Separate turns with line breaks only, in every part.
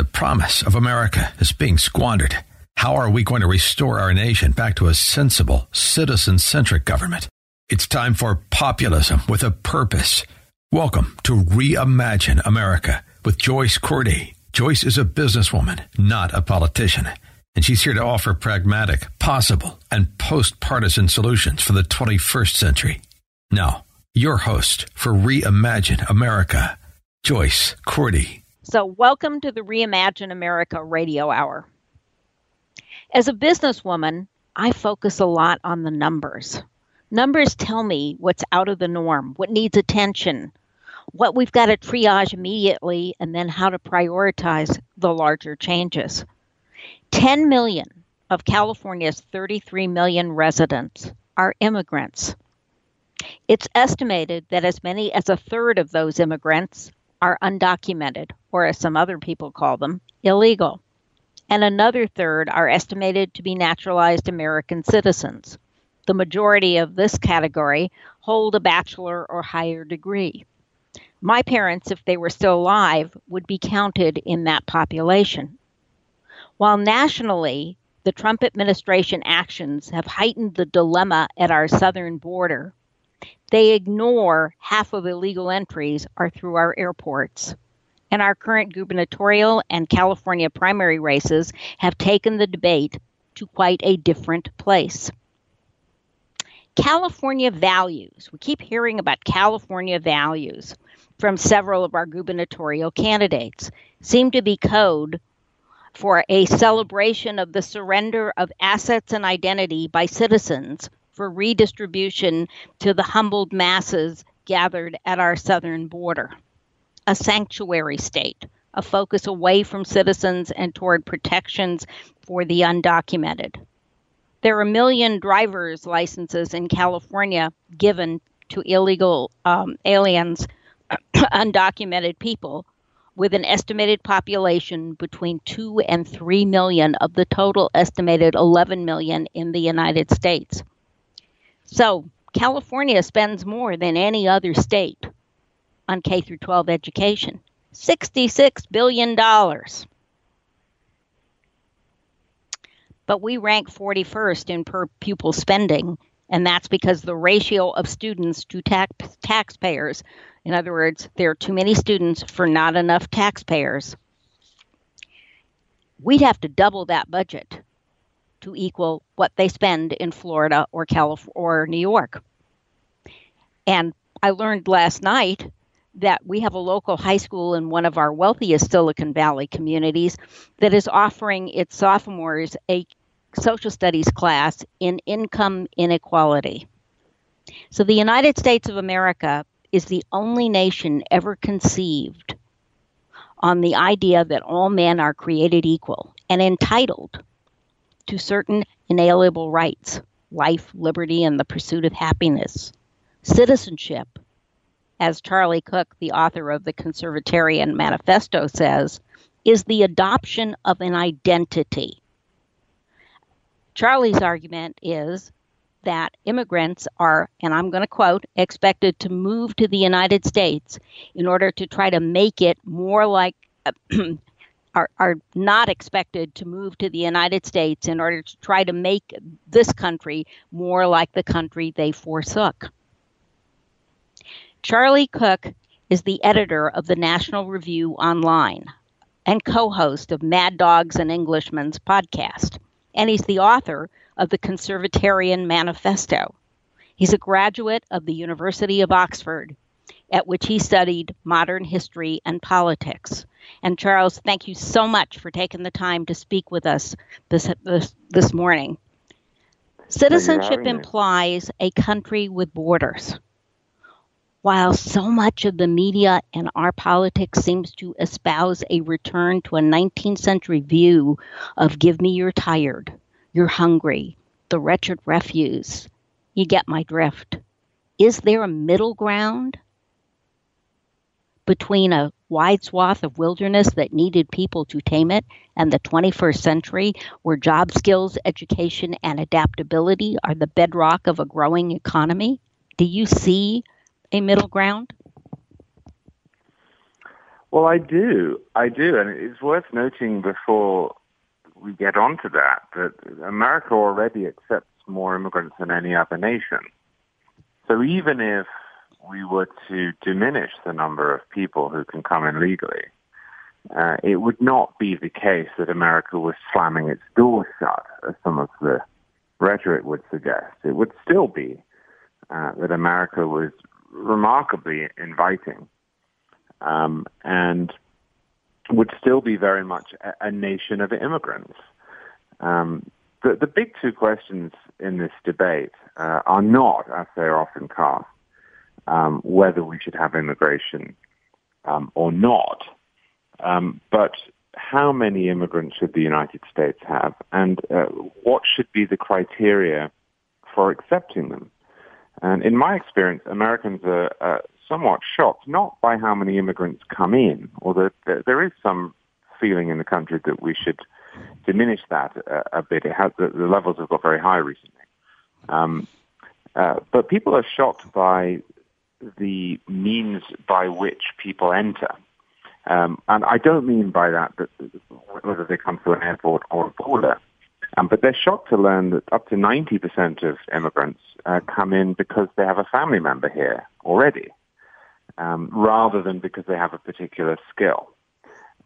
The promise of America is being squandered. How are we going to restore our nation back to a sensible, citizen centric government? It's time for populism with a purpose. Welcome to Reimagine America with Joyce Cordy. Joyce is a businesswoman, not a politician, and she's here to offer pragmatic, possible, and post partisan solutions for the 21st century. Now, your host for Reimagine America, Joyce Cordy.
So, welcome to the Reimagine America radio hour. As a businesswoman, I focus a lot on the numbers. Numbers tell me what's out of the norm, what needs attention, what we've got to triage immediately, and then how to prioritize the larger changes. 10 million of California's 33 million residents are immigrants. It's estimated that as many as a third of those immigrants are undocumented, or as some other people call them, illegal. And another third are estimated to be naturalized American citizens the majority of this category hold a bachelor or higher degree. My parents, if they were still alive, would be counted in that population. While nationally, the Trump administration actions have heightened the dilemma at our southern border, they ignore half of illegal entries are through our airports. And our current gubernatorial and California primary races have taken the debate to quite a different place. California values. We keep hearing about California values from several of our gubernatorial candidates. Seem to be code for a celebration of the surrender of assets and identity by citizens for redistribution to the humbled masses gathered at our southern border. A sanctuary state, a focus away from citizens and toward protections for the undocumented there are a million driver's licenses in California given to illegal um, aliens, undocumented people, with an estimated population between 2 and 3 million of the total estimated 11 million in the United States. So, California spends more than any other state on K through 12 education. 66 billion dollars. but we rank 41st in per pupil spending, and that's because the ratio of students to tax taxpayers, in other words, there are too many students for not enough taxpayers. We'd have to double that budget to equal what they spend in Florida or California or New York. And I learned last night that we have a local high school in one of our wealthiest Silicon Valley communities that is offering its sophomores a social studies class in income inequality. So, the United States of America is the only nation ever conceived on the idea that all men are created equal and entitled to certain inalienable rights life, liberty, and the pursuit of happiness. Citizenship, as Charlie Cooke, the author of the Conservatarian Manifesto, says, is the adoption of an identity Charlie's argument is that immigrants are, and I'm going to quote, expected to move to the United States in order to try to make it more like, are, are not expected to move to the United States in order to try to make this country more like the country they forsook. Charlie Cooke is the editor of the National Review Online and co host of Mad Dogs and Englishmen's podcast and he's the author of the Conservatarian Manifesto. He's a graduate of the University of Oxford, at which he studied modern history and politics. And Charles, thank you so much for taking the time to speak with us this this, this morning. Citizenship implies a country with borders. While so much of the media and our politics seems to espouse a return to a 19th century view of give me your tired, you're hungry, the wretched refuse, you get my drift. Is there a middle ground between a wide swath of wilderness that needed people to tame it and the 21st century where job skills, education, and adaptability are the bedrock of a growing economy? Do you see a middle ground?
Well, I do. I do. And it's worth noting before we get onto that that America already accepts more immigrants than any other nation. So even if we were to diminish the number of people who can come in legally, uh, it would not be the case that America was slamming its doors shut, as some of the rhetoric would suggest. It would still be uh, that America was remarkably inviting um, and would still be very much a, a nation of immigrants. Um, the, the, big two questions in this debate uh, are not, as they are often cast, um, whether we should have immigration um, or not, um, but how many immigrants should the United States have, and uh, what should be the criteria for accepting them. And in my experience, Americans are uh, somewhat shocked, not by how many immigrants come in, although there is some feeling in the country that we should diminish that a, a bit. It has, the, the, levels have got very high recently. Um, uh, but people are shocked by the means by which people enter. Um, and I don't mean by that that whether they come through an airport or a border. Um, but they're shocked to learn that up to 90% of immigrants uh, come in because they have a family member here already, um, rather than because they have a particular skill.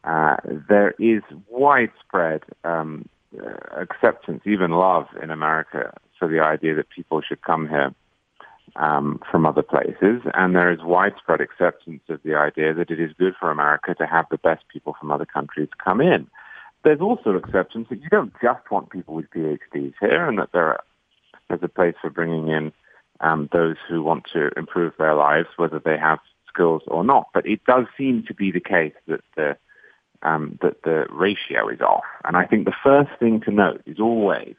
Uh, there is widespread um, uh, acceptance, even love in America, for the idea that people should come here um, from other places, and there is widespread acceptance of the idea that it is good for America to have the best people from other countries come in. There's also acceptance that you don't just want people with PhDs here, and that there are, there's a place for bringing in um, those who want to improve their lives, whether they have skills or not. But it does seem to be the case that the um, that the ratio is off. And I think the first thing to note is always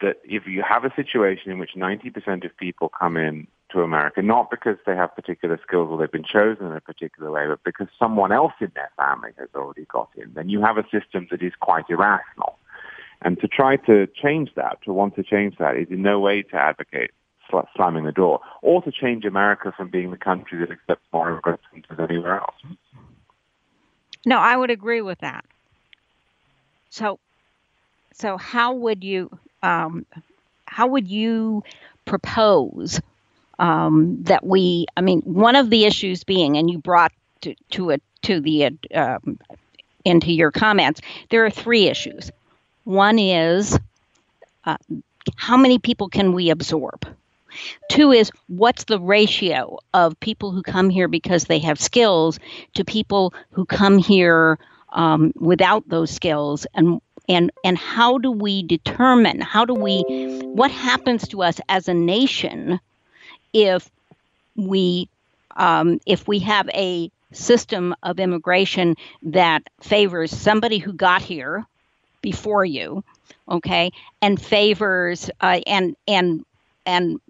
that if you have a situation in which 90% of people come in to America, not because they have particular skills or they've been chosen in a particular way, but because someone else in their family has already got in, then you have a system that is quite irrational. And to try to change that, to want to change that, is in no way to advocate sl- slamming the door or to change America from being the country that accepts more immigrants than anywhere else.
No, I would agree with that. So, so how would you um, how would you propose um, that we? I mean, one of the issues being, and you brought to, to to the uh, into your comments, there are three issues. One is uh, how many people can we absorb? Two is what's the ratio of people who come here because they have skills to people who come here um, without those skills, and and and how do we determine? How do we? What happens to us as a nation if we um, if we have a system of immigration that favors somebody who got here before you, okay, and favors uh, and and and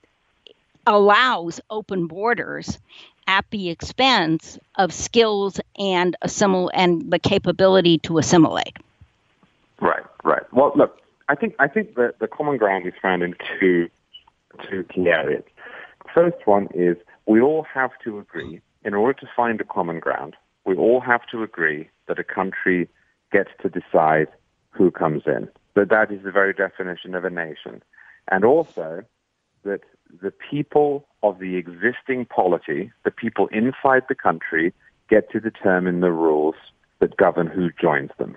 allows open borders at the expense of skills and assimil- and the capability to assimilate.
Right, right. Well, look, I think I think that the common ground is found in two two key areas. First one is we all have to agree in order to find a common ground. We all have to agree that a country gets to decide who comes in. That that is the very definition of a nation, and also that the people of the existing polity, the people inside the country, get to determine the rules that govern who joins them.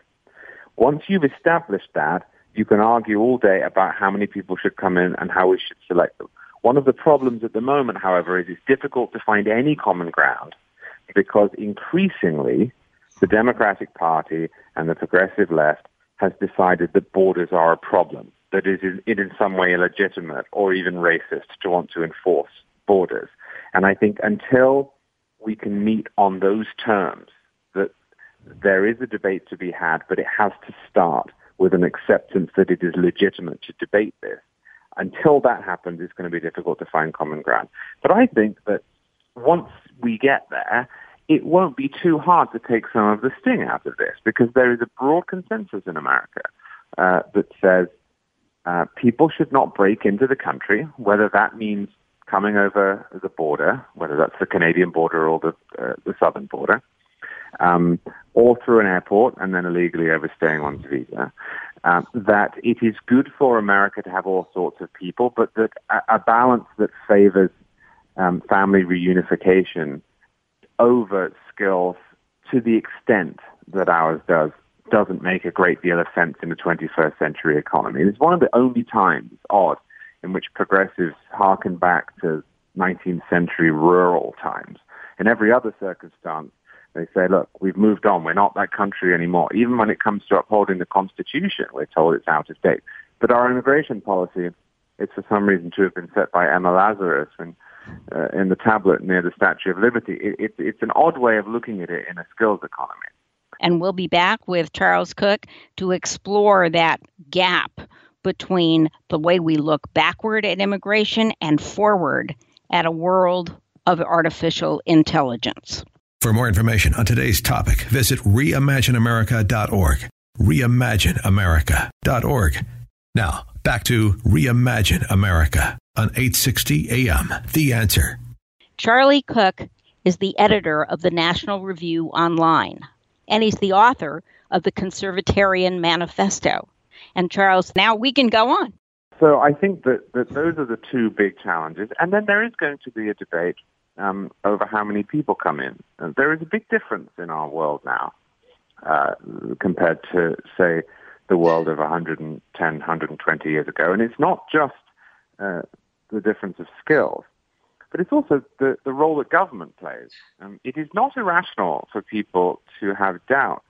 Once you've established that, you can argue all day about how many people should come in and how we should select them. One of the problems at the moment, however, is it's difficult to find any common ground because increasingly the Democratic Party and the progressive left has decided that borders are a problem that it is in some way illegitimate or even racist to want to enforce borders. And I think until we can meet on those terms, that there is a debate to be had, but it has to start with an acceptance that it is legitimate to debate this. Until that happens, it's going to be difficult to find common ground. But I think that once we get there, it won't be too hard to take some of the sting out of this because there is a broad consensus in America uh, that says uh, people should not break into the country, whether that means coming over the border, whether that's the Canadian border or the, uh, the southern border, um, or through an airport and then illegally overstaying one's visa. Um, that it is good for America to have all sorts of people, but that a, a balance that favors um, family reunification over skills to the extent that ours does doesn't make a great deal of sense in the 21st century economy. It's one of the only times, odd, in which progressives harken back to 19th century rural times. In every other circumstance, they say, look, we've moved on. We're not that country anymore. Even when it comes to upholding the Constitution, we're told it's out of date. But our immigration policy is for some reason to have been set by Emma Lazarus when, uh, in the tablet near the Statue of Liberty. It, it, it's an odd way of looking at it in a skills economy.
And we'll be back with Charles Cooke to explore that gap between the way we look backward at immigration and forward at a world of artificial intelligence.
For more information on today's topic, visit reimagineamerica.org. Reimagineamerica.org. Now, back to Reimagine America on 860 AM. The answer.
Charlie Cooke is the editor of the National Review Online, and he's the author of the Conservatarian Manifesto. And Charles, now we can go on.
So I think that, that those are the two big challenges. And then there is going to be a debate um, over how many people come in. And there is a big difference in our world now uh, compared to, say, the world of 110, 120 years ago. And it's not just uh, the difference of skills, but it's also the, the role that government plays. Um, it is not irrational for people to have doubts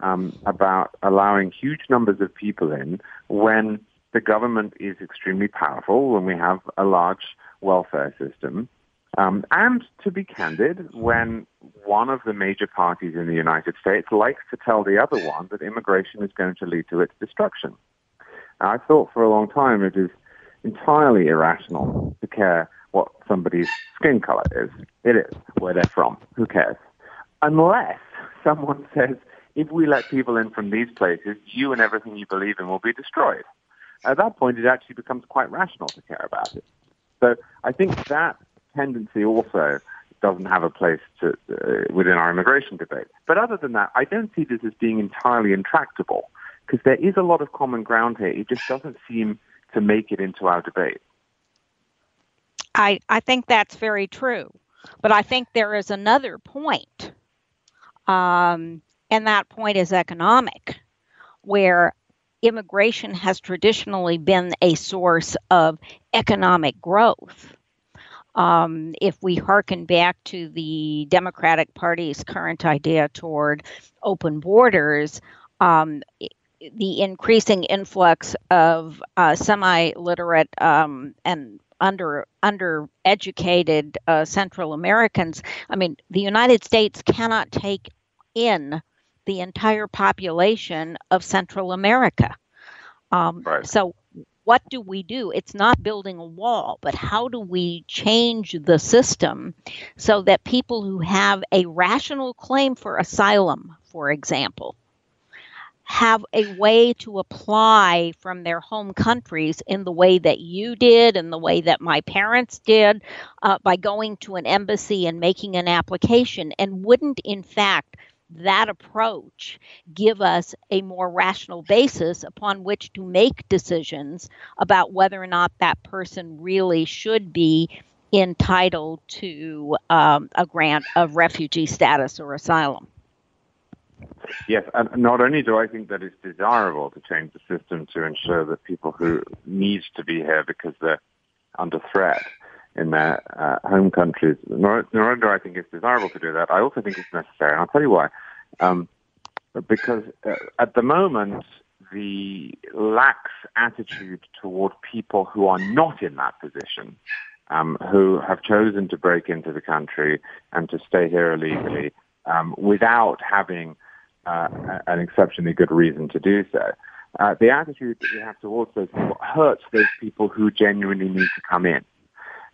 um, about allowing huge numbers of people in when the government is extremely powerful, when we have a large welfare system, um, and to be candid, when one of the major parties in the United States likes to tell the other one that immigration is going to lead to its destruction. I thought for a long time it is entirely irrational to care what somebody's skin color is. It is where they're from. Who cares? Unless someone says, if we let people in from these places, you and everything you believe in will be destroyed. At that point, it actually becomes quite rational to care about it. So I think that tendency also doesn't have a place to, uh, within our immigration debate. But other than that, I don't see this as being entirely intractable because there is a lot of common ground here. It just doesn't seem to make it into our debate.
I, I think that's very true. But I think there is another point, um, and that point is economic, where immigration has traditionally been a source of economic growth. Um, if we hearken back to the Democratic Party's current idea toward open borders, um, the increasing influx of uh, semi-literate um, and under undereducated uh, Central Americans. I mean, the United States cannot take in the entire population of Central America. Um, right. So what do we do? It's not building a wall, but how do we change the system so that people who have a rational claim for asylum, for example, have a way to apply from their home countries in the way that you did and the way that my parents did uh, by going to an embassy and making an application and wouldn't in fact that approach give us a more rational basis upon which to make decisions about whether or not that person really should be entitled to um, a grant of refugee status or asylum.
Yes, and not only do I think that it's desirable to change the system to ensure that people who need to be here because they're under threat in their uh, home countries. Nor, nor do I think it's desirable to do that. I also think it's necessary, and I'll tell you why. Um, because uh, at the moment, the lax attitude toward people who are not in that position um, who have chosen to break into the country and to stay here illegally um, without having uh, an exceptionally good reason to do so. Uh, the attitude that we have towards those people hurts those people who genuinely need to come in.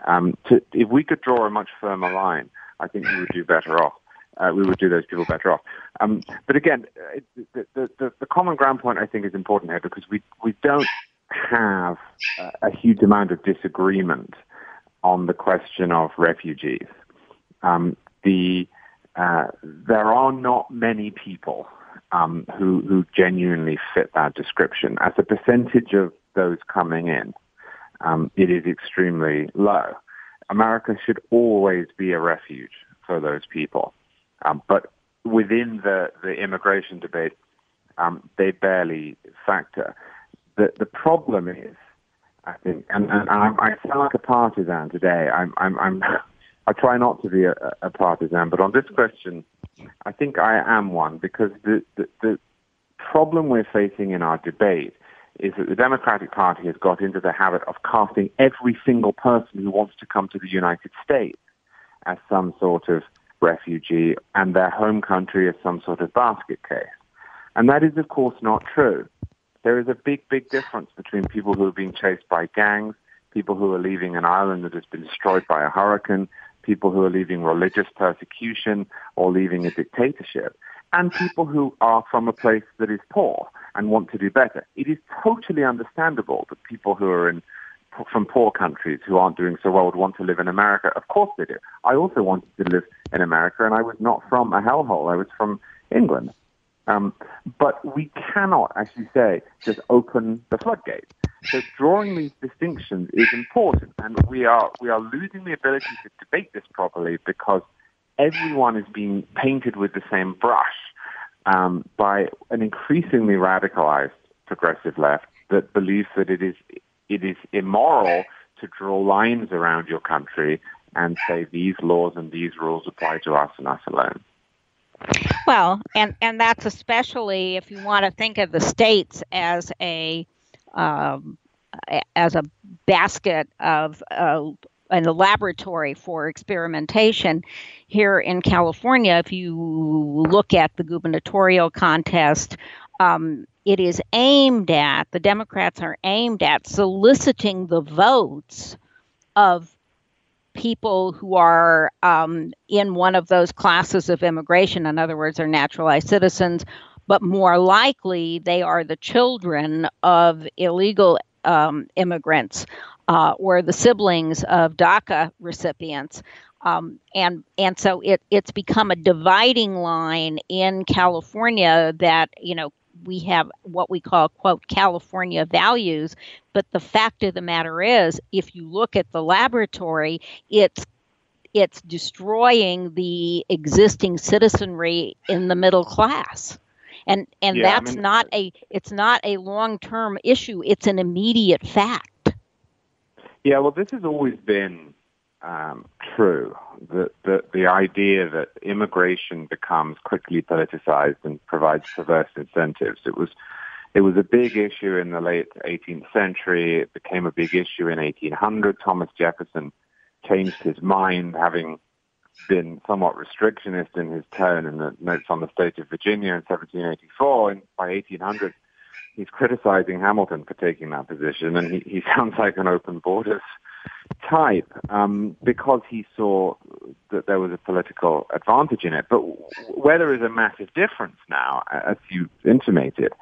Um, to, if we could draw a much firmer line, I think we would do better off. Uh, we would do those people better off. Um, but again, uh, the, the, the, the, common ground point I think is important here because we, we don't have a, a huge amount of disagreement on the question of refugees. Um, the uh, there are not many people um, who who genuinely fit that description. As a percentage of those coming in, um, it is extremely low. America should always be a refuge for those people, um, but within the the immigration debate, um, they barely factor. The the problem is I think, and, and I, I sound like a partisan today. I'm, I'm, I'm, I try not to be a, a partisan, but on this question, I think I am one because the, the, the problem we're facing in our debate is that the Democratic Party has got into the habit of casting every single person who wants to come to the United States as some sort of refugee and their home country as some sort of basket case. And that is, of course, not true. There is a big, big difference between people who are being chased by gangs, people who are leaving an island that has been destroyed by a hurricane, people who are leaving religious persecution or leaving a dictatorship, and people who are from a place that is poor and want to do better. It is totally understandable that people who are in from poor countries who aren't doing so well would want to live in America. Of course they do. I also wanted to live in America, and I was not from a hellhole. I was from England. Um, but we cannot, as you say, just open the floodgates. So drawing these distinctions is important, and we are we are losing the ability to debate this properly because everyone is being painted with the same brush um, by an increasingly radicalized progressive left that believes that it is it is immoral to draw lines around your country and say these laws and these rules apply to us and us alone.
Well, and and that's especially if you want to think of the states as a um, as a basket of uh, in a laboratory for experimentation. Here in California, if you look at the gubernatorial contest, um, it is aimed at the Democrats are aimed at soliciting the votes of people who are um, in one of those classes of immigration, in other words, are naturalized citizens, but more likely they are the children of illegal um, immigrants uh, or the siblings of DACA recipients. Um, and and so it it's become a dividing line in California that you know we have what we call quote California values, but the fact of the matter is, if you look at the laboratory, it's it's destroying the existing citizenry in the middle class and and yeah, that's I mean, not a it's not a long term issue. It's an immediate fact.
Yeah well this has always been um, true. The, the the idea that immigration becomes quickly politicized and provides perverse incentives. It was it was a big issue in the late 18th century. It became a big issue in 1800 thomas jefferson changed his mind having been somewhat restrictionist in his tone in the notes on the state of Virginia in 1784. And by 1800, he's criticizing Hamilton for taking that position, and he, he sounds like an open borders type um, because he saw that there was a political advantage in it. But where there is a massive difference now, as you intimated,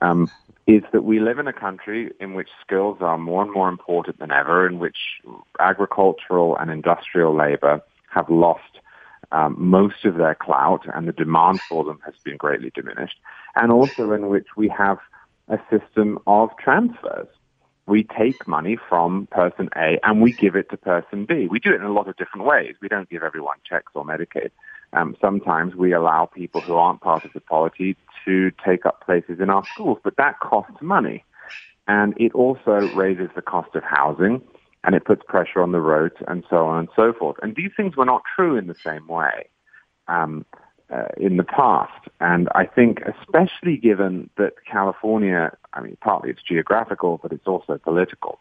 um, is that we live in a country in which skills are more and more important than ever, in which agricultural and industrial labor have lost um, most of their clout and the demand for them has been greatly diminished, and also in which we have a system of transfers. We take money from person A and we give it to person B. We do it in a lot of different ways. We don't give everyone checks or Medicaid. Um, sometimes we allow people who aren't part of the polity to take up places in our schools, but that costs money. And it also raises the cost of housing and it puts pressure on the roads and so on and so forth. And these things were not true in the same way um, uh, in the past. And I think, especially given that California, I mean, partly it's geographical, but it's also political.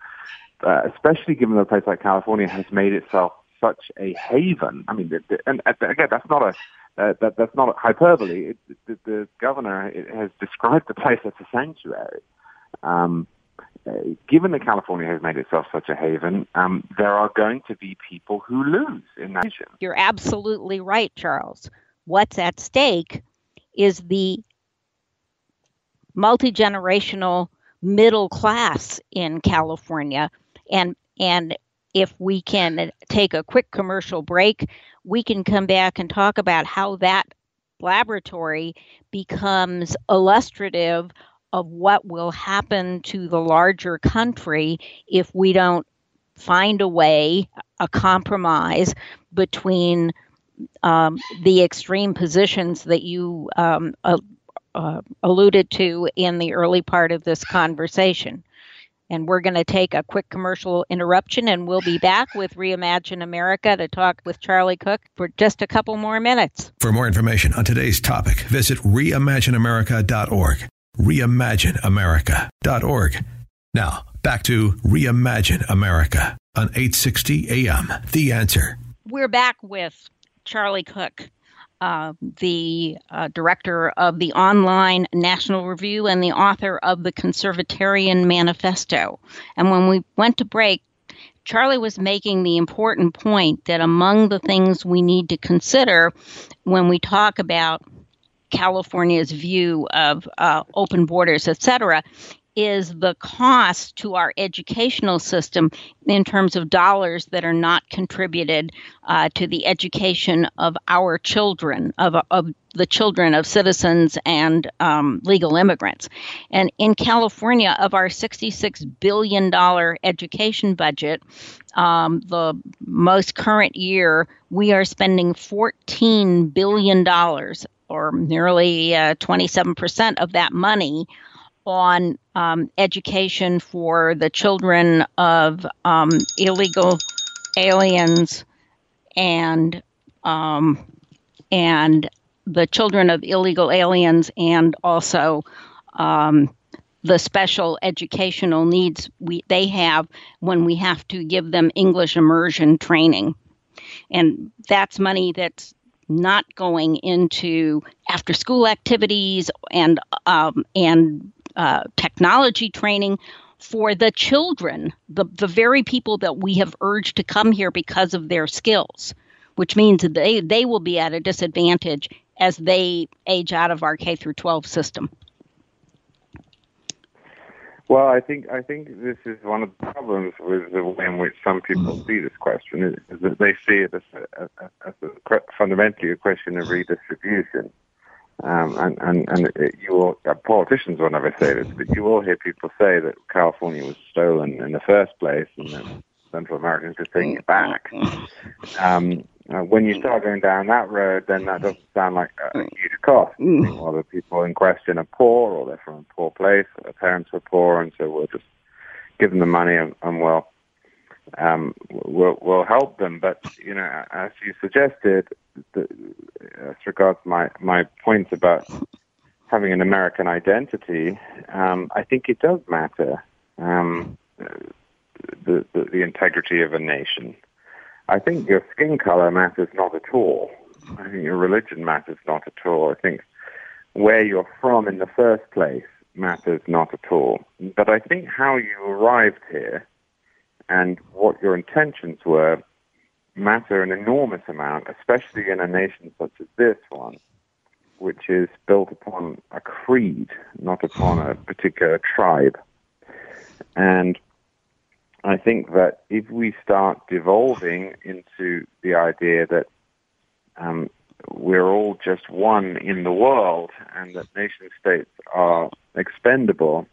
uh, especially given that a place like California has made itself such a haven. I mean, and again, that's not a uh, that, that's not hyperbole. It, the, the governor has described the place as a sanctuary. Um, given that California has made itself such a haven, um, there are going to be people who lose in that region.
You're absolutely right, Charles. What's at stake is the multi generational middle class in California, and and if we can take a quick commercial break, we can come back and talk about how that laboratory becomes illustrative of what will happen to the larger country if we don't find a way, a compromise between um, the extreme positions that you um, uh, uh, alluded to in the early part of this conversation. And we're going to take a quick commercial interruption and we'll be back with Reimagine America to talk with Charlie Cooke for just a couple more minutes.
For more information on today's topic, visit reimagineamerica.org. Reimagineamerica.org. Now, back to Reimagine America on 860 AM. The answer.
We're back with Charlie Cooke uh, the uh, director of the online National Review and the author of the Conservatarian Manifesto. And when we went to break, Charlie was making the important point that among the things we need to consider when we talk about California's view of uh, open borders, et cetera, is the cost to our educational system in terms of dollars that are not contributed uh, to the education of our children, of, of the children of citizens and um, legal immigrants. And in California, of our $66 billion education budget, um, the most current year, we are spending $14 billion, or nearly uh, 27% of that money on um, education for the children of um, illegal aliens and um, and the children of illegal aliens and also um, the special educational needs we they have when we have to give them English immersion training, and that's money that's not going into after school activities and um, and uh, technology training for the children, the, the very people that we have urged to come here because of their skills, which means they, they will be at a disadvantage as they age out of our K through 12 system.
Well, I think I think this is one of the problems with the way in which some people see this question is, that they see it as, a, as a, fundamentally a question of redistribution. Um, and and, and it, you will, uh, politicians will never say this, but you will hear people say that California was stolen in the first place and that Central Americans are taking it back. Um, uh, when you start going down that road, then that doesn't sound like a huge cost. Well, the people in question are poor, or they're from a poor place, or their parents were poor, and so we'll just give them the money and, and we'll um, will will help them. But you know, as you suggested, the, as regards my my points about having an American identity, um, I think it does matter um, the, the the integrity of a nation. I think your skin color matters not at all. I think your religion matters not at all. I think where you're from in the first place matters not at all. But I think how you arrived here and what your intentions were matter an enormous amount, especially in a nation such as this one, which is built upon a creed, not upon a particular tribe. And I think that if we start devolving into the idea that um, we're all just one in the world and that nation states are expendable,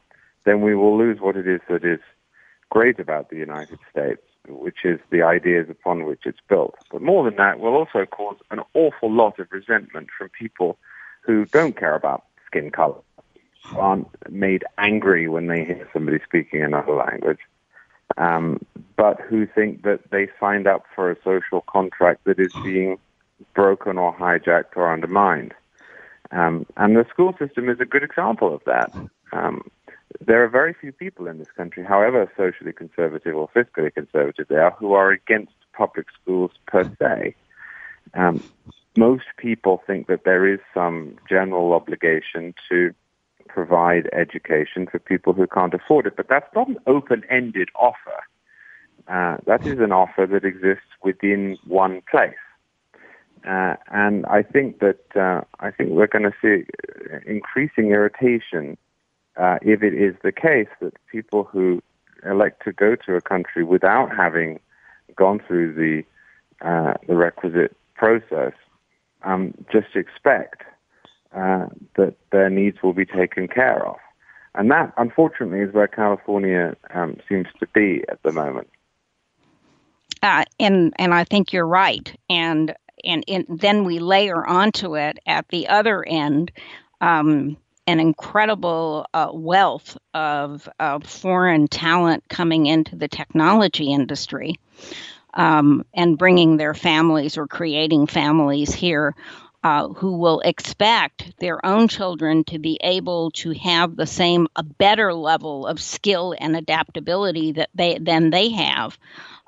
then we will lose what it is that is great about the United States, which is the ideas upon which it's built. But more than that, will also cause an awful lot of resentment from people who don't care about skin color, aren't made angry when they hear somebody speaking another language, um, but who think that they signed up for a social contract that is being broken or hijacked or undermined. Um, and the school system is a good example of that. Um, there are very few people in this country, however socially conservative or fiscally conservative they are, who are against public schools per se. Um, most people think that there is some general obligation to provide education for people who can't afford it, but that's not an open-ended offer. Uh, that is an offer that exists within one place. Uh, and I think that uh, I think we're going to see increasing irritation uh, if it is the case that people who elect to go to a country without having gone through the uh, the requisite process um, just expect uh, that their needs will be taken care of. And that, unfortunately, is where California um, seems to be at the moment.
Uh, and and I think you're right. And and, and then we layer onto it at the other end um, an incredible uh, wealth of, of foreign talent coming into the technology industry um, and bringing their families or creating families here uh, who will expect their own children to be able to have the same a better level of skill and adaptability that they than they have.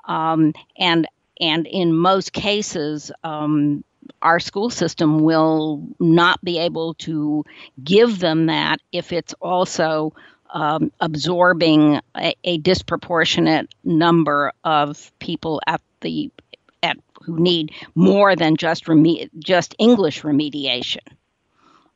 Um, and and in most cases um, our school system will not be able to give them that if it's also um, absorbing a, a, disproportionate number of people at the who need more than just reme- just English remediation.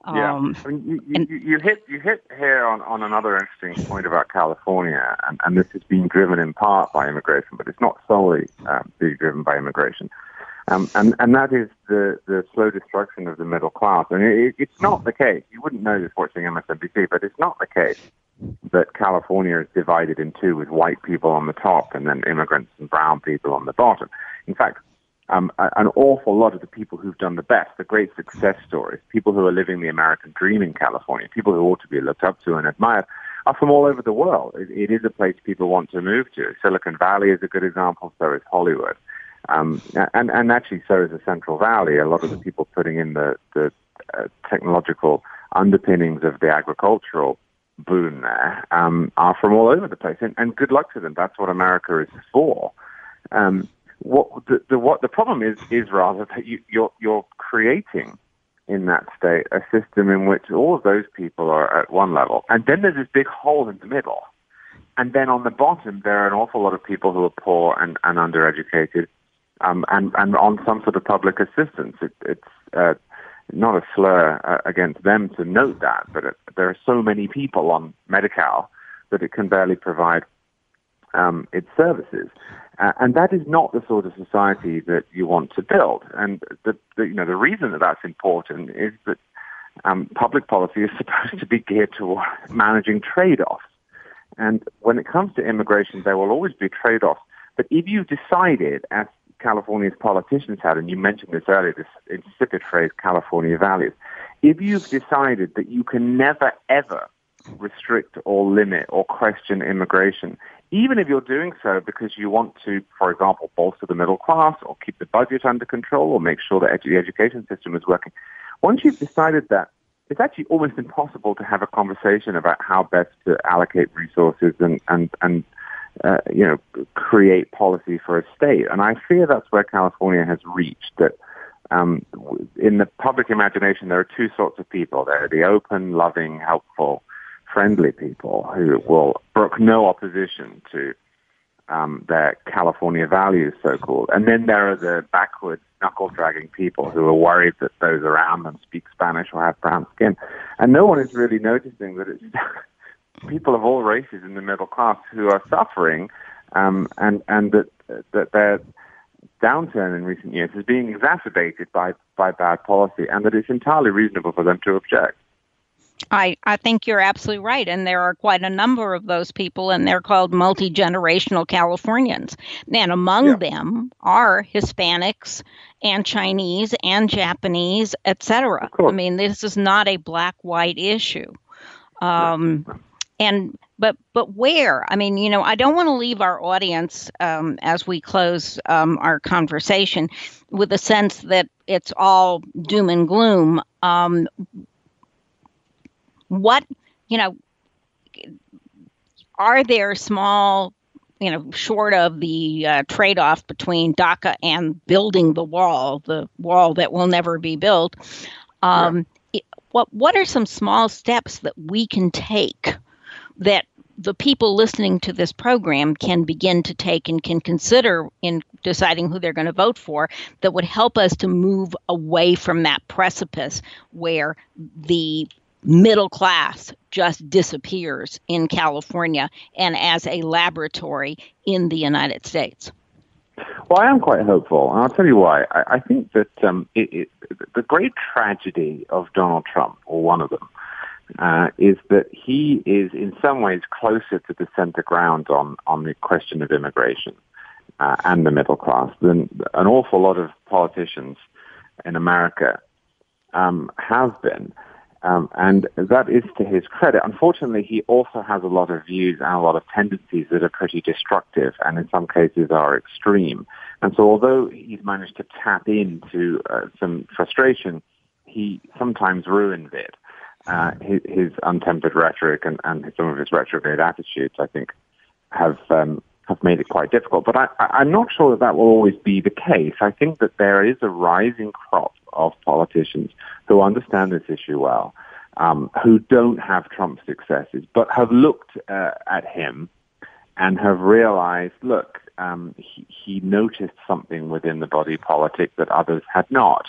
Yeah, um, I mean, you, and, you, you, hit you hit here on, on another interesting point about California, and, and this is being driven in part by immigration, but it's not solely uh, being driven by immigration. Um, and, and that is the, the slow destruction of the middle class. And it, it's not the case. You wouldn't know this watching MSNBC, but it's not the case that California is divided in two with white people on the top and then immigrants and brown people on the bottom. In fact, um, an awful lot of the people who've done the best, the great success stories, people who are living the American dream in California, people who ought to be looked up to and admired, are from all over the world. it, it is a place people want to move to. Silicon Valley is a good example, so is Hollywood. Um, and, and actually, so is the Central Valley. A lot of the people putting in the, the uh, technological underpinnings of the agricultural boom there um, are from all over the place. And, and good luck to them. That's what America is for. Um, what the, the, what the problem is is rather that you, you're you're creating in that state a system in which all of those people are at one level, and then there's this big hole in the middle, and then on the bottom there are an awful lot of people who are poor and, and undereducated, um, and and on some sort of public assistance. It, it's uh, not a slur uh, against them to note that, but it, there are so many people on Medi-Cal that it can barely provide um, its services. Uh, and that is not the sort of society that you want to build. And the, the you know the reason that that's important is that um, public policy is supposed to be geared toward managing trade-offs. And when it comes to immigration, there will always be trade-offs. But if you decided, as California's politicians had, and you mentioned this earlier, this insipid phrase, California values, if you've decided that you can never, ever restrict or limit or question immigration, even if you're doing so because you want to, for example, bolster the middle class or keep the budget under control or make sure that the education system is working. Once you've decided that, it's actually almost impossible to have a conversation about how best to allocate resources and, and, and uh, you know, create policy for a state. And I fear that's where California has reached, that um, in the public imagination, there are two sorts of people. There are the open, loving, helpful, friendly people who will brook no opposition to um, their California values, so-called. And then there are the backward, knuckle-dragging people who are worried that those around them speak Spanish or have brown skin. And no one is really noticing that it's people of all races in the middle class who are suffering, um, and and that that their downturn in recent years is being exacerbated by by bad policy, and that it's entirely reasonable for them to object.
I, I think you're absolutely right. And there are quite a number of those people, and they're called multi generational Californians. And among yeah. them are Hispanics and Chinese and Japanese, etc. I mean, this is not a black white issue. Um, and but but where i mean you know i don't want to leave our audience um, as we close um, our conversation with a sense that it's all doom and gloom um, what you know are there small you know, short of the uh, trade off between DACA and building the wall, the wall that will never be built, um, yeah. it, what, what are some small steps that we can take that the people listening to this program can begin to take and can consider in deciding who they're going to vote for that would help us to move away from that precipice where the middle class just disappears in California and as a laboratory in the United States?
Well, I am quite hopeful, and I'll tell you why. I, I think that um, it, it, the great tragedy of Donald Trump, or one of them, uh, is that he is in some ways closer to the center ground on, on the question of immigration uh, and the middle class than an awful lot of politicians in America um, have been. Um, and that is to his credit. Unfortunately, he also has a lot of views and a lot of tendencies that are pretty destructive and in some cases are extreme. And so although he's managed to tap into uh, some frustration, he sometimes ruins it. Uh, his, his, untempered rhetoric and, and, some of his retrograde attitudes, I think, have um, have made it quite difficult. But I, I'm not sure that that will always be the case. I think that there is a rising crop of politicians who understand this issue well, um, who don't have Trump's successes, but have looked uh, at him and have realized, look, um, he, he, noticed something within the body politic that others had not.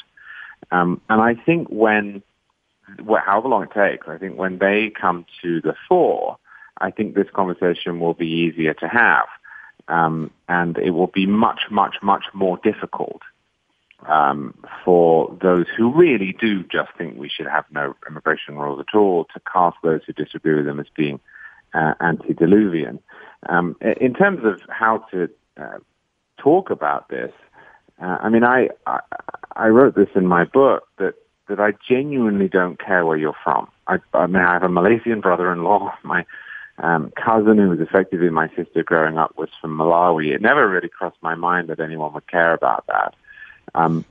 Um, and I think when, well, however long it takes, I think when they come to the fore, I think this conversation will be easier to have. Um, and it will be much, much, much more difficult um, for those who really do just think we should have no immigration rules at all to cast those who disagree with them as being uh, antediluvian. Um, in terms of how to uh, talk about this, uh, I mean, I, I, I wrote this in my book that that I genuinely don't care where you're from. I, I mean, I have a Malaysian brother-in-law. My um, cousin, who was effectively my sister growing up, was from Malawi. It never really crossed my mind that anyone would care about that. Um,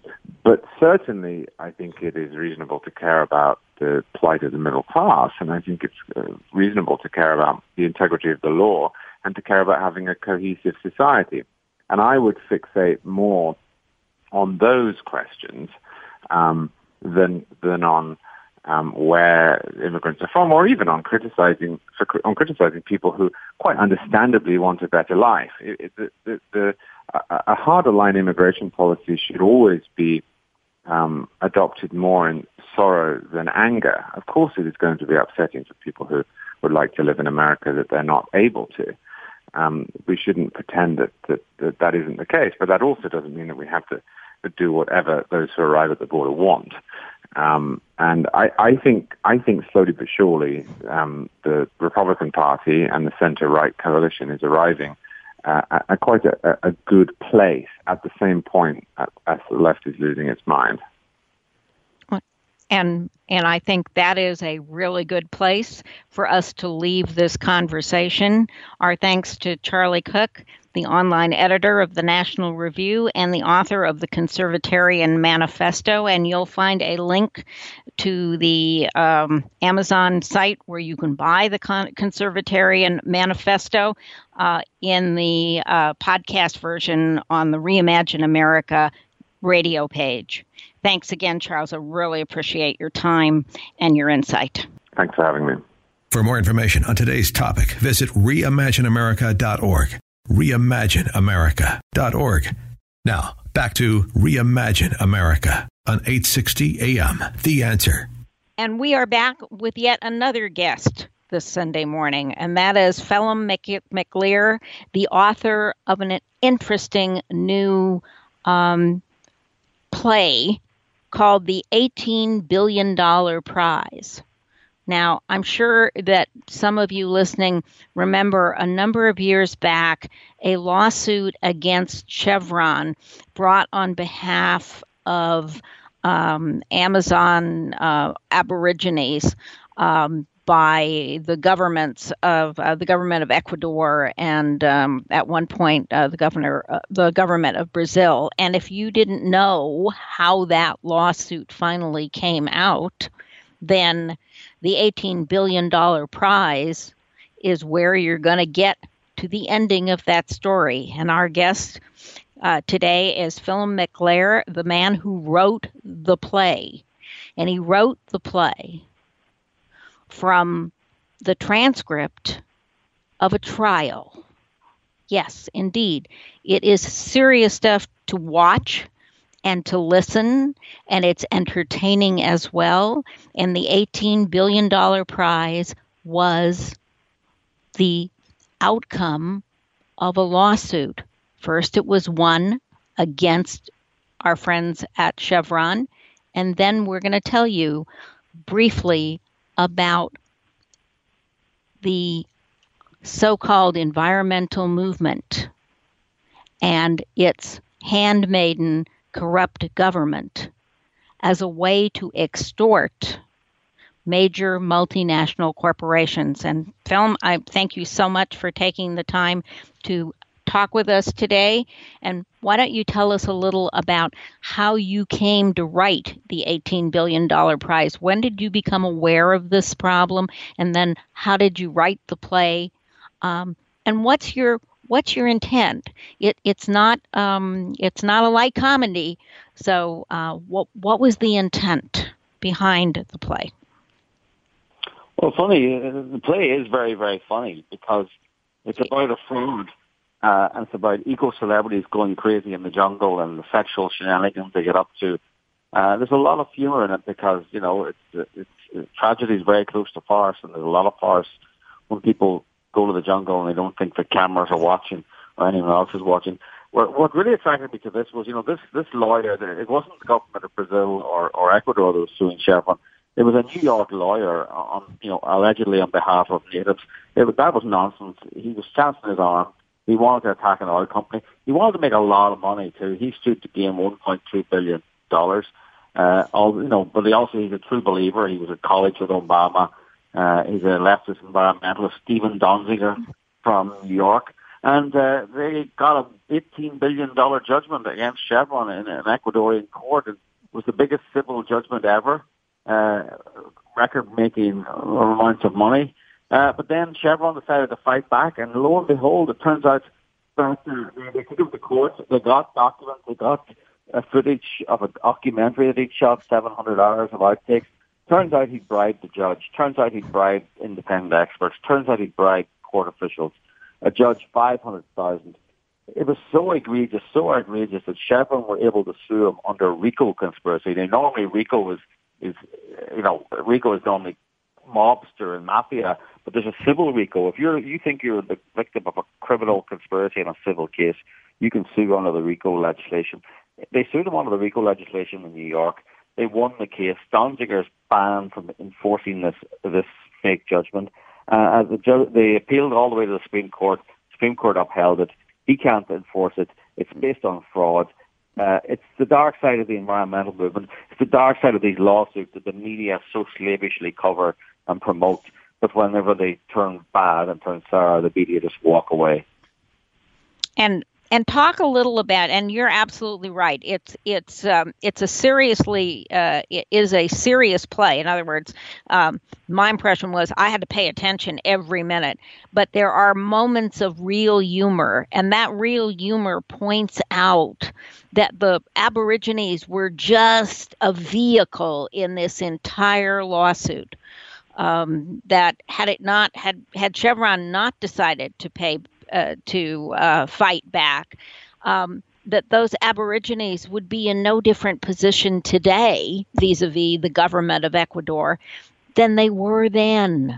but certainly, I think it is reasonable to care about the plight of the middle class, and I think it's uh, reasonable to care about the integrity of the law and to care about having a cohesive society. And I would fixate more on those questions um, than than on um, where immigrants are from, or even on criticizing on criticizing people who quite understandably want a better life. It, it, the, the a harder line immigration policy should always be um, adopted more in sorrow than anger. Of course, it is going to be upsetting for people who would like to live in America that they're not able to. Um, we shouldn't pretend that, that, that that isn't the case, but that also doesn't mean that we have to do whatever those who arrive at the border want. Um, and I, I, think I think slowly but surely um, the Republican Party and the center right coalition is arriving uh, at quite a, a, good place at the same point as the left is losing its mind.
And and I think that is a really good place for us to leave this conversation. Our thanks to Charlie Cooke, the online editor of the National Review and the author of the Conservatarian Manifesto. And you'll find a link to the um, Amazon site where you can buy the Con- Conservatarian Manifesto uh, in the uh, podcast version on the Reimagine America radio page. Thanks again, Charles. I really appreciate your time and your insight.
Thanks for having me.
For more information on today's topic, visit reimagineamerica.org. Reimagineamerica.org. Now, back to Reimagine America on 860 AM. The answer.
And we are back with yet another guest this Sunday morning, and that is Phelim McAleer, the author of an interesting new um, play called the $18 billion prize. Now, I'm sure that some of you listening remember a number of years back a lawsuit against Chevron brought on behalf of um, Amazon uh, Aborigines um, by the governments of uh, the government of Ecuador and um, at one point uh, the governor uh, the government of Brazil. And if you didn't know how that lawsuit finally came out, then the 18 billion dollar prize is where you're going to get to the ending of that story. And our guest uh, today is Philip McAleer, the man who wrote the play. And he wrote the play from the transcript of a trial. Yes, indeed. It is serious stuff to watch and to listen, and it's entertaining as well. And the $18 billion prize was the outcome of a lawsuit. First, it was won against our friends at Chevron, and then we're going to tell you briefly about the so called environmental movement and its handmaiden corrupt government as a way to extort major multinational corporations. And Phil, I thank you so much for taking the time to talk with us today. And why don't you tell us a little about how you came to write the $18 billion prize? When did you become aware of this problem? And then how did you write the play? Um, and what's your what's your intent? It, it's not um, it's not a light comedy. So uh, what what was the intent behind the play?
Well, funny, uh, the play is very, very funny because it's about a fraud, uh, and it's about eco celebrities going crazy in the jungle and the sexual shenanigans they get up to. Uh, there's a lot of humor in it because you know it's, it's, it's tragedy is very close to farce, and there's a lot of farce when people go to the jungle and they don't think the cameras are watching or anyone else is watching. What, what really attracted me to this was, you know, this this lawyer. It wasn't the government of Brazil or, or Ecuador that was suing Chevron there was a New York lawyer on, you know, allegedly on behalf of natives. It, that was nonsense. He was chancing his arm. He wanted to attack an oil company. He wanted to make a lot of money too. He stood to gain 1.2 billion dollars. Uh, all you know, but he also he's a true believer. He was at college with Obama. Uh, he's a leftist environmentalist, Steven Donziger from New York, and uh, they got a 18 billion dollar judgment against Chevron in an Ecuadorian court. It was the biggest civil judgment ever uh, record-making amounts of money. Uh, but then Chevron decided to fight back, and lo and behold, it turns out that uh, they took him to court. They got documents. They got a footage of a documentary that he'd shot 700 hours of outtakes. Turns out he bribed the judge. Turns out he bribed independent experts. Turns out he bribed court officials. A judge 500,000. It was so egregious, so outrageous that Chevron were able to sue him under RICO conspiracy. Now, normally RICO was is, you know, RICO is normally mobster and mafia, but there's a civil RICO. If you're, you think you're the victim of a criminal conspiracy in a civil case, you can sue under the RICO legislation. They sued him under the RICO legislation in New York. They won the case. Donziger is banned from enforcing this this fake judgment. Uh, the ju- they appealed all the way to the Supreme Court. Supreme Court upheld it. He can't enforce it. It's based on fraud. Uh, it's the dark side of the environmental movement. It's the dark side of these lawsuits that the media so slavishly cover and promote. But whenever they turn bad and turn sour, the media just walk away.
And and talk a little about and you're absolutely right it's it's um, it's a seriously uh, it is a serious play. In other words um, my impression was i had to pay attention every minute but there are moments of real humor and that real humor points out that the aborigines were just a vehicle in this entire lawsuit. Um, that had it not had had chevron not decided to pay uh, to uh, fight back, um, that those Aborigines would be in no different position today vis a vis the government of Ecuador than they were then.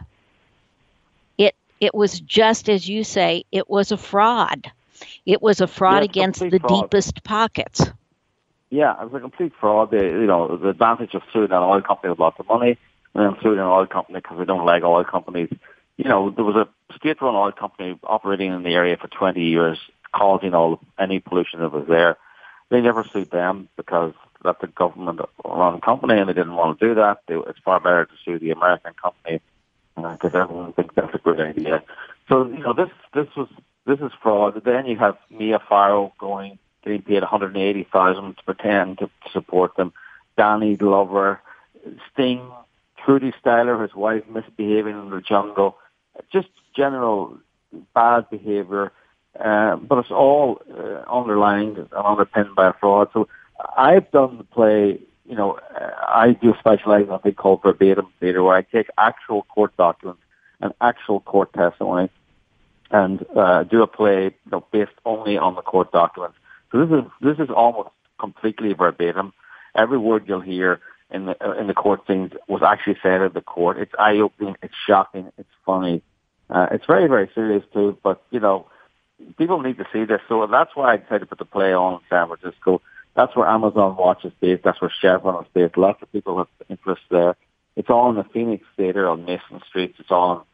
It, it was just as you say, it was a fraud. It was a fraud yeah, against the fraud. deepest pockets.
Yeah, it was a complete fraud. They, you know, the advantage of suing an oil company with lots of money and then suing an oil company because we don't like oil companies you know, there was a state-run oil company operating in the area for 20 years, causing all any pollution that was there. They never sued them because that's a government-run company, and they didn't want to do that. They, it's far better to sue the American company because uh, everyone thinks that's a good idea. So you know, this this was this is fraud. Then you have Mia Farrow going getting paid 180,000 to pretend to support them. Danny Glover, Sting, Trudy Styler, his wife misbehaving in the jungle. Just general bad behaviour, uh, but it's all uh, underlined and underpinned by a fraud. So I've done the play. You know, I do specialize in what they call verbatim theatre, where I take actual court documents and actual court testimony and uh, do a play you know, based only on the court documents. So this is this is almost completely verbatim. Every word you'll hear in the uh, in the court scenes was actually said at the court. It's eye opening. It's shocking. It's funny. Uh, it's very very serious too. But you know, people need to see this. So that's why I decided to put the play on in San Francisco. That's where Amazon Watch is based. That's where Chevron is based. Lots of people have interest there. It's all in the Phoenix Theatre on Mason Street. It's all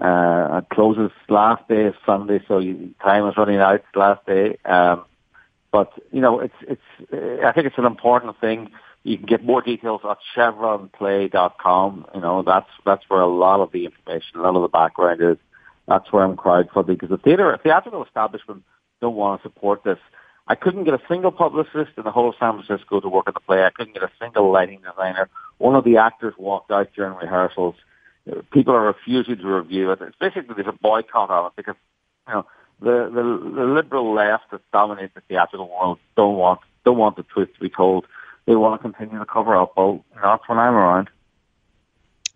uh, it closes last day is Sunday, so you, time is running out last day. Um, but you know, it's it's. I think it's an important thing. You can get more details at chevronplay.com. You know, that's that's where a lot of the information, a lot of the background is. That's where I'm crowdfunding because the theater, theatrical establishment don't want to support this. I couldn't get a single publicist in the whole of San Francisco to work on the play. I couldn't get a single lighting designer. One of the actors walked out during rehearsals people are refusing to review it. It's basically there's a boycott of it because you know the the, the liberal left that dominates the theatrical world don't want don't want the truth to be told. They want to continue to cover up. Well, that's when I'm around.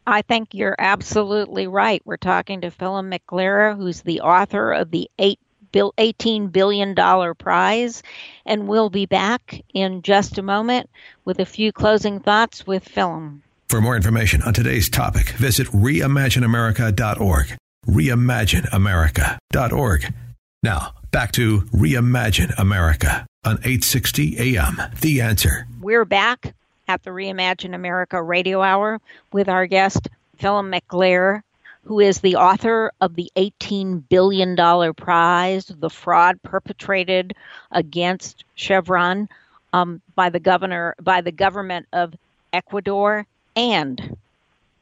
I think you're absolutely right. We're talking to Philip McAleer, who's the author of the eight $18 billion prize. And we'll be back in just a moment with a few closing thoughts with Philip.
For more information on today's topic, visit reimagineamerica.org. Reimagineamerica.org. Now, back to Reimagine America on 860 AM. The answer.
We're back at the Reimagine America radio hour with our guest, Philip McAleer, who is the author of the $18 billion prize, the fraud perpetrated against Chevron um, by the governor, by the government of Ecuador and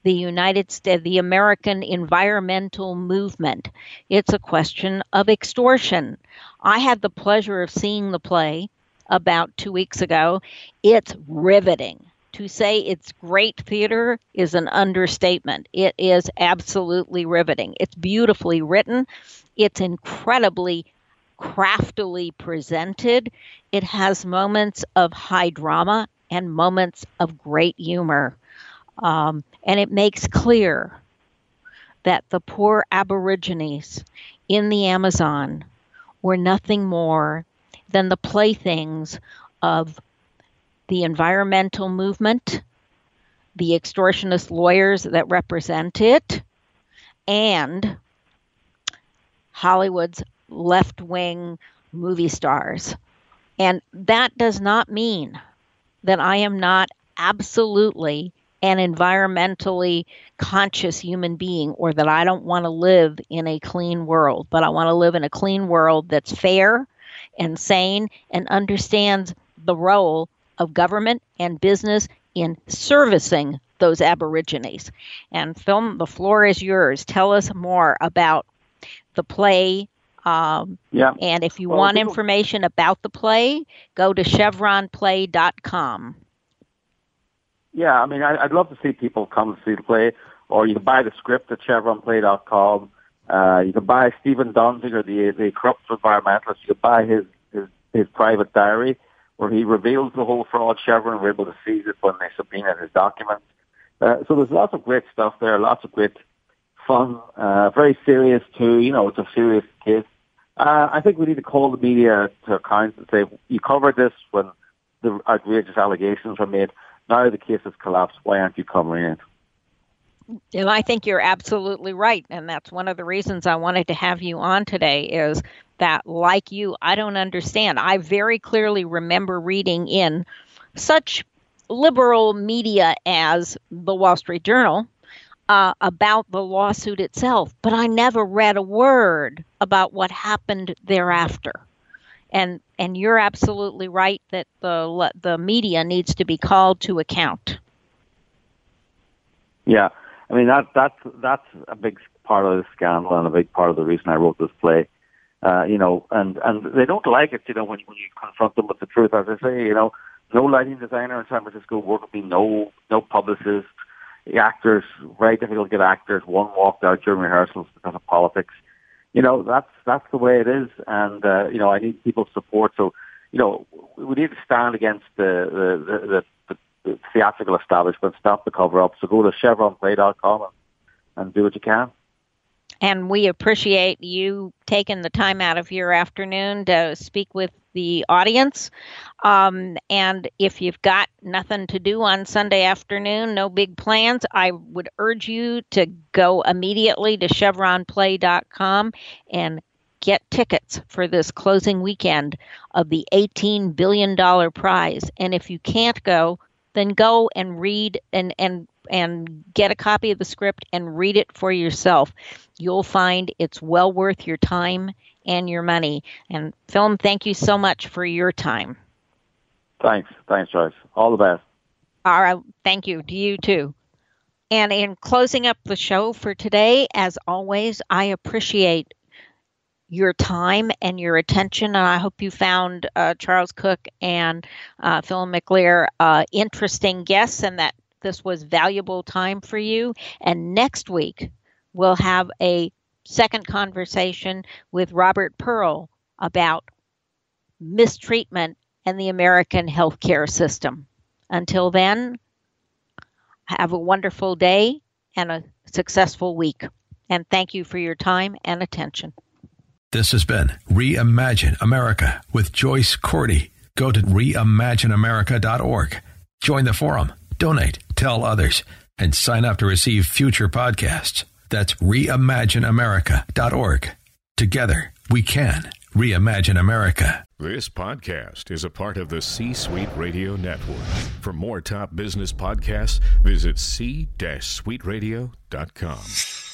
the United States, the American environmental movement. It's a question of extortion. I had the pleasure of seeing the play about two weeks ago. It's riveting. To say it's great theater is an understatement. It is absolutely riveting. It's beautifully written. It's incredibly craftily presented. It has moments of high drama and moments of great humor. Um, and it makes clear that the poor Aborigines in the Amazon were nothing more than the playthings of the environmental movement, the extortionist lawyers that represent it, and Hollywood's left wing movie stars. And that does not mean that I am not absolutely an environmentally conscious human being or that I don't want to live in a clean world, but I want to live in a clean world that's fair and sane and understands the role of government and business in servicing those Aborigines. And Phil, the floor is yours. Tell us more about the play. Um,
yeah.
And if you well, want people- information about the play, go to chevronplay.com.
Yeah, I mean, I, would love to see people come see the play, or you can buy the script at chevronplay.com. Uh, you can buy Steven Donziger, the the corrupt environmentalist. You can buy his, his his private diary, where he reveals the whole fraud. Chevron were able to seize it when they subpoenaed his documents. Uh, so there's lots of great stuff there, lots of great fun, uh, very serious too. You know, it's a serious case. Uh, I think we need to call the media to account and say, you covered this when the outrageous allegations were made. Now the case has collapsed. Why aren't you covering it?
And I think you're absolutely right. And that's one of the reasons I wanted to have you on today is that, like you, I don't understand. I very clearly remember reading in such liberal media as the Wall Street Journal uh, about the lawsuit itself, but I never read a word about what happened thereafter and and you're absolutely right that the the media needs to be called to account.
Yeah, I mean that that's that's a big part of the scandal and a big part of the reason I wrote this play. Uh, you know, and and they don't like it. You know, when when you confront them with the truth, as I say, you know, no lighting designer in San Francisco work with me, no no publicist. the actors, very difficult to get actors. One walked out during rehearsals because of politics. You know, that's that's the way it is, and uh, you know, I need people's support. So, you know, we need to stand against the the the, the, the theatrical establishment, stop the cover up. So go to chevronplay.com and, and do what you can
and we appreciate you taking the time out of your afternoon to speak with the audience. Um, and if you've got nothing to do on Sunday afternoon, no big plans, I would urge you to go immediately to chevronplay.com and get tickets for this closing weekend of the $18 billion prize. And if you can't go, then go and read and, and and get a copy of the script and read it for yourself. You'll find it's well worth your time and your money. And Film, thank you so much for your time.
Thanks. Thanks, Joyce. All the best.
All right. Thank you. To you too. And in closing up the show for today, as always, I appreciate your time and your attention. And I hope you found uh, Charles Cooke and uh, Phil McAleer uh, interesting guests and that this was valuable time for you. And next week, we'll have a second conversation with Robert Pearl about mistreatment and the American healthcare system. Until then, have a wonderful day and a successful week. And thank you for your time and attention.
This has been Reimagine America with Joyce Cordy. Go to reimagineamerica.org. Join the forum, donate, tell others, and sign up to receive future podcasts. That's reimagineamerica.org. Together, we can reimagine America.
This podcast is a part of the C Suite Radio Network. For more top business podcasts, visit c-suiteradio.com.